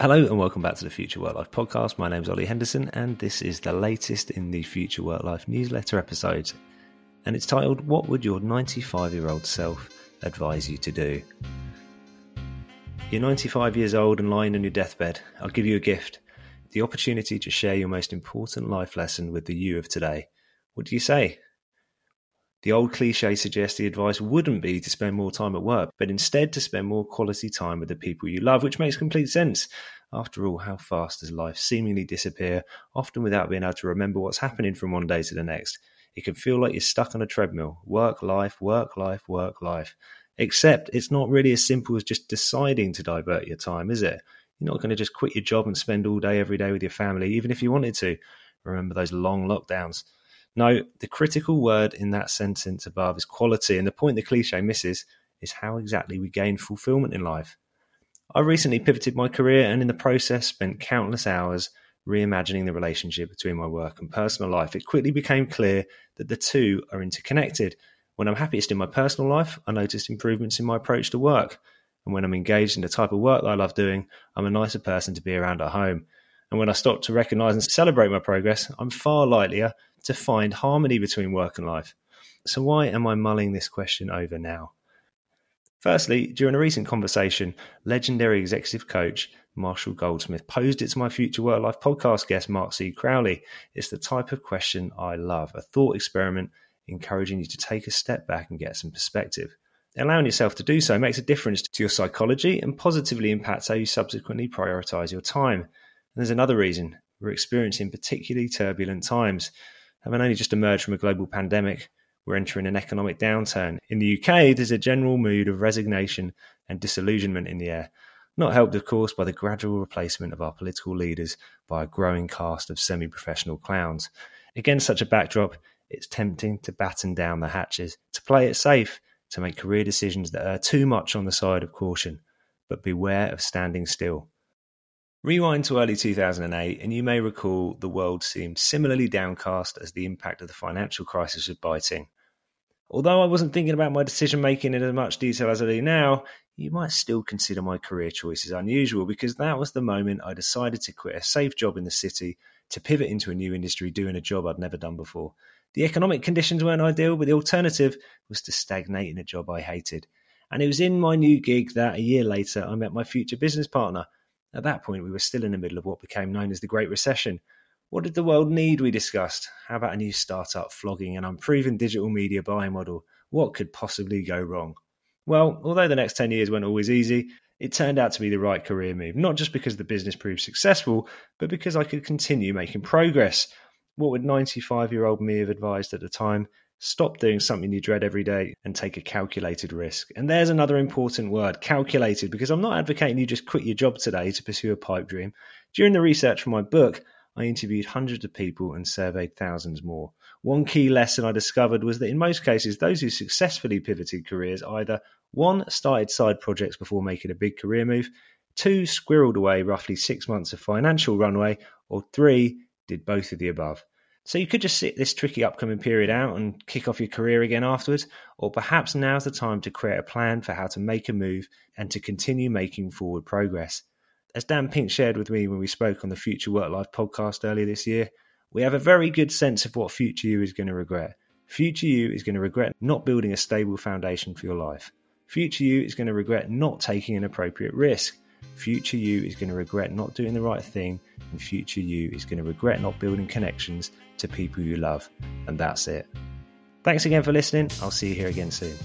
Hello and welcome back to the Future Work Life podcast. My name is Ollie Henderson, and this is the latest in the Future Work Life newsletter episodes. And it's titled, What Would Your 95 Year Old Self Advise You to Do? You're 95 years old and lying on your deathbed. I'll give you a gift the opportunity to share your most important life lesson with the you of today. What do you say? The old cliche suggests the advice wouldn't be to spend more time at work, but instead to spend more quality time with the people you love, which makes complete sense. After all, how fast does life seemingly disappear, often without being able to remember what's happening from one day to the next? It can feel like you're stuck on a treadmill work, life, work, life, work, life. Except it's not really as simple as just deciding to divert your time, is it? You're not going to just quit your job and spend all day every day with your family, even if you wanted to. Remember those long lockdowns. No, the critical word in that sentence above is quality, and the point the cliche misses is how exactly we gain fulfillment in life. I recently pivoted my career and in the process spent countless hours reimagining the relationship between my work and personal life. It quickly became clear that the two are interconnected. When I'm happiest in my personal life, I noticed improvements in my approach to work. And when I'm engaged in the type of work that I love doing, I'm a nicer person to be around at home. And when I stop to recognize and celebrate my progress, I'm far likelier to find harmony between work and life. So, why am I mulling this question over now? Firstly, during a recent conversation, legendary executive coach Marshall Goldsmith posed it to my future work life podcast guest, Mark C. Crowley. It's the type of question I love, a thought experiment encouraging you to take a step back and get some perspective. Allowing yourself to do so makes a difference to your psychology and positively impacts how you subsequently prioritize your time. And there's another reason we're experiencing particularly turbulent times having only just emerged from a global pandemic, we're entering an economic downturn. In the UK, there's a general mood of resignation and disillusionment in the air, not helped, of course, by the gradual replacement of our political leaders by a growing cast of semi professional clowns. Against such a backdrop, it's tempting to batten down the hatches, to play it safe, to make career decisions that are too much on the side of caution. But beware of standing still. Rewind to early 2008, and you may recall the world seemed similarly downcast as the impact of the financial crisis was biting. Although I wasn't thinking about my decision making in as much detail as I do now, you might still consider my career choices unusual because that was the moment I decided to quit a safe job in the city to pivot into a new industry doing a job I'd never done before. The economic conditions weren't ideal, but the alternative was to stagnate in a job I hated. And it was in my new gig that a year later I met my future business partner at that point, we were still in the middle of what became known as the Great Recession. What did the world need? We discussed. How about a new startup flogging an unproven digital media buying model? What could possibly go wrong? Well, although the next 10 years weren't always easy, it turned out to be the right career move, not just because the business proved successful, but because I could continue making progress. What would 95 year old me have advised at the time? Stop doing something you dread every day and take a calculated risk. And there's another important word calculated, because I'm not advocating you just quit your job today to pursue a pipe dream. During the research for my book, I interviewed hundreds of people and surveyed thousands more. One key lesson I discovered was that in most cases, those who successfully pivoted careers either one, started side projects before making a big career move, two, squirreled away roughly six months of financial runway, or three, did both of the above. So you could just sit this tricky upcoming period out and kick off your career again afterwards, or perhaps now's the time to create a plan for how to make a move and to continue making forward progress. As Dan Pink shared with me when we spoke on the Future Work Life podcast earlier this year, we have a very good sense of what future you is going to regret. Future you is going to regret not building a stable foundation for your life. Future you is going to regret not taking an appropriate risk. Future you is going to regret not doing the right thing, and future you is going to regret not building connections to people you love. And that's it. Thanks again for listening. I'll see you here again soon.